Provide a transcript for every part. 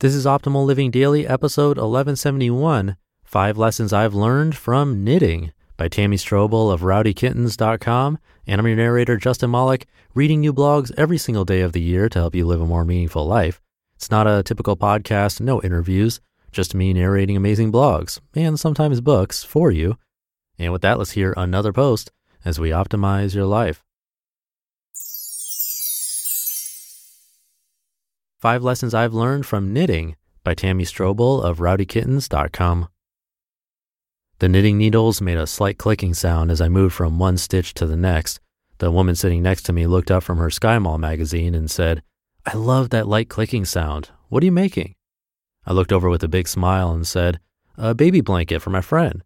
This is Optimal Living Daily, episode 1171 Five Lessons I've Learned from Knitting by Tammy Strobel of rowdykittens.com. And I'm your narrator, Justin Malik, reading new blogs every single day of the year to help you live a more meaningful life. It's not a typical podcast, no interviews, just me narrating amazing blogs and sometimes books for you. And with that, let's hear another post as we optimize your life. Five Lessons I've Learned from Knitting by Tammy Strobel of rowdykittens.com. The knitting needles made a slight clicking sound as I moved from one stitch to the next. The woman sitting next to me looked up from her SkyMall magazine and said, I love that light clicking sound. What are you making? I looked over with a big smile and said, A baby blanket for my friend.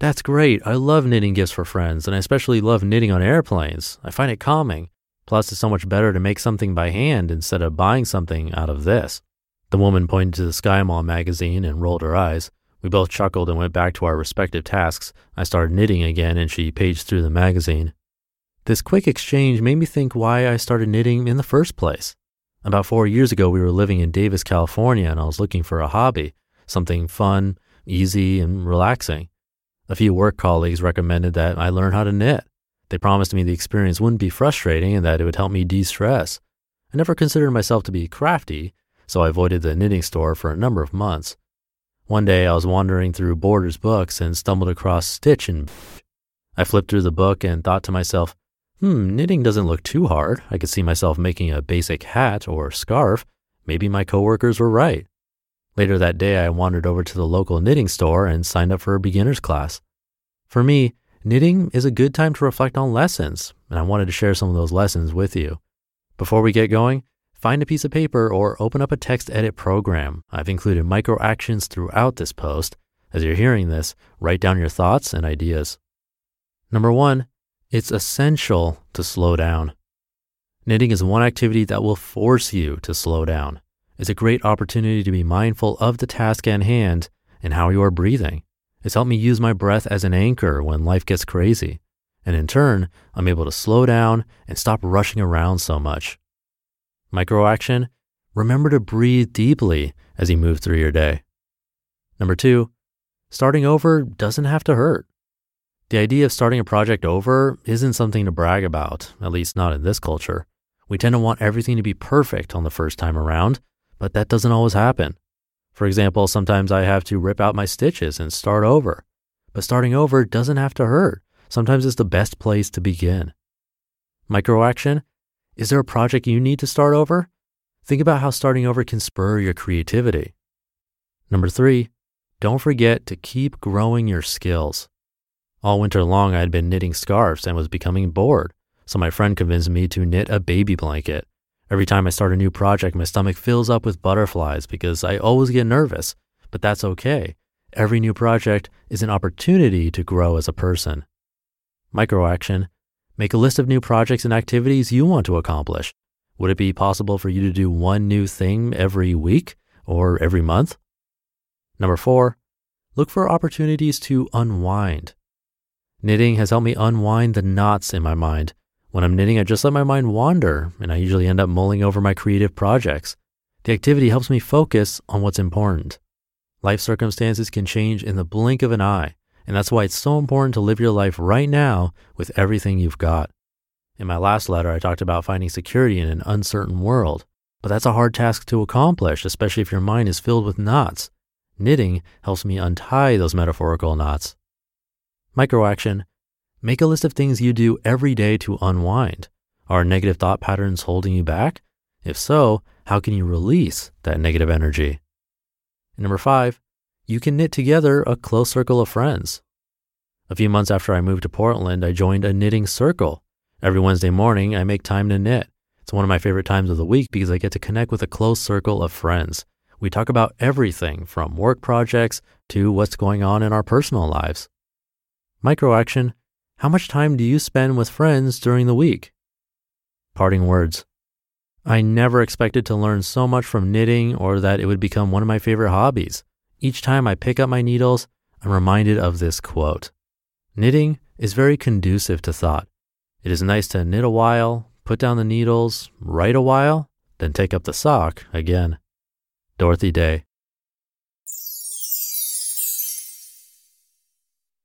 That's great. I love knitting gifts for friends, and I especially love knitting on airplanes. I find it calming. Plus, it's so much better to make something by hand instead of buying something out of this. The woman pointed to the SkyMall magazine and rolled her eyes. We both chuckled and went back to our respective tasks. I started knitting again and she paged through the magazine. This quick exchange made me think why I started knitting in the first place. About four years ago, we were living in Davis, California, and I was looking for a hobby, something fun, easy, and relaxing. A few work colleagues recommended that I learn how to knit. They promised me the experience wouldn't be frustrating and that it would help me de stress. I never considered myself to be crafty, so I avoided the knitting store for a number of months. One day I was wandering through Borders books and stumbled across Stitch and I flipped through the book and thought to myself, hmm, knitting doesn't look too hard. I could see myself making a basic hat or scarf. Maybe my coworkers were right. Later that day, I wandered over to the local knitting store and signed up for a beginner's class. For me, knitting is a good time to reflect on lessons, and I wanted to share some of those lessons with you. Before we get going, find a piece of paper or open up a text edit program. I've included micro actions throughout this post. As you're hearing this, write down your thoughts and ideas. Number one, it's essential to slow down. Knitting is one activity that will force you to slow down. It's a great opportunity to be mindful of the task at hand and how you are breathing. It's helped me use my breath as an anchor when life gets crazy. And in turn, I'm able to slow down and stop rushing around so much. Micro action remember to breathe deeply as you move through your day. Number two, starting over doesn't have to hurt. The idea of starting a project over isn't something to brag about, at least not in this culture. We tend to want everything to be perfect on the first time around, but that doesn't always happen. For example, sometimes I have to rip out my stitches and start over. But starting over doesn't have to hurt. Sometimes it's the best place to begin. Micro action Is there a project you need to start over? Think about how starting over can spur your creativity. Number three, don't forget to keep growing your skills. All winter long, I had been knitting scarves and was becoming bored, so my friend convinced me to knit a baby blanket. Every time I start a new project, my stomach fills up with butterflies because I always get nervous, but that's okay. Every new project is an opportunity to grow as a person. Micro action Make a list of new projects and activities you want to accomplish. Would it be possible for you to do one new thing every week or every month? Number four, look for opportunities to unwind. Knitting has helped me unwind the knots in my mind when I'm knitting, I just let my mind wander, and I usually end up mulling over my creative projects. The activity helps me focus on what's important. Life circumstances can change in the blink of an eye, and that's why it's so important to live your life right now with everything you've got. In my last letter, I talked about finding security in an uncertain world. But that's a hard task to accomplish, especially if your mind is filled with knots. Knitting helps me untie those metaphorical knots. Microaction Make a list of things you do every day to unwind. Are negative thought patterns holding you back? If so, how can you release that negative energy? And number five, you can knit together a close circle of friends. A few months after I moved to Portland, I joined a knitting circle. Every Wednesday morning, I make time to knit. It's one of my favorite times of the week because I get to connect with a close circle of friends. We talk about everything from work projects to what's going on in our personal lives. Microaction How much time do you spend with friends during the week? Parting words I never expected to learn so much from knitting or that it would become one of my favorite hobbies. Each time I pick up my needles, I'm reminded of this quote Knitting is very conducive to thought. It is nice to knit a while, put down the needles, write a while, then take up the sock again. Dorothy Day.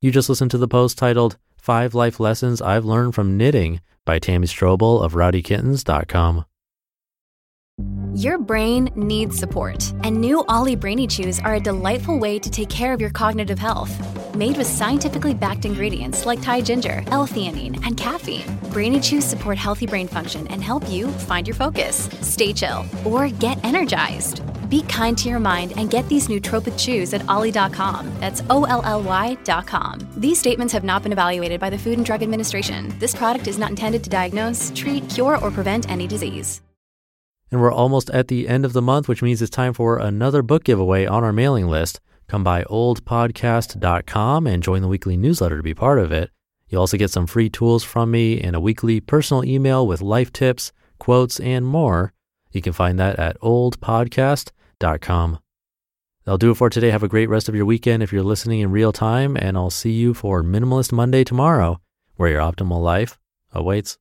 You just listened to the post titled Five Life Lessons I've Learned from Knitting by Tammy Strobel of rowdykittens.com. Your brain needs support, and new OLLY Brainy Chews are a delightful way to take care of your cognitive health. Made with scientifically backed ingredients like Thai ginger, L-theanine, and caffeine, Brainy Chews support healthy brain function and help you find your focus, stay chill, or get energized. Be kind to your mind and get these nootropic chews at olly.com. That's O L L Y.com. These statements have not been evaluated by the Food and Drug Administration. This product is not intended to diagnose, treat, cure, or prevent any disease. And we're almost at the end of the month, which means it's time for another book giveaway on our mailing list. Come by oldpodcast.com and join the weekly newsletter to be part of it. You'll also get some free tools from me and a weekly personal email with life tips, quotes, and more. You can find that at oldpodcast.com. That'll do it for today. Have a great rest of your weekend if you're listening in real time, and I'll see you for Minimalist Monday tomorrow, where your optimal life awaits.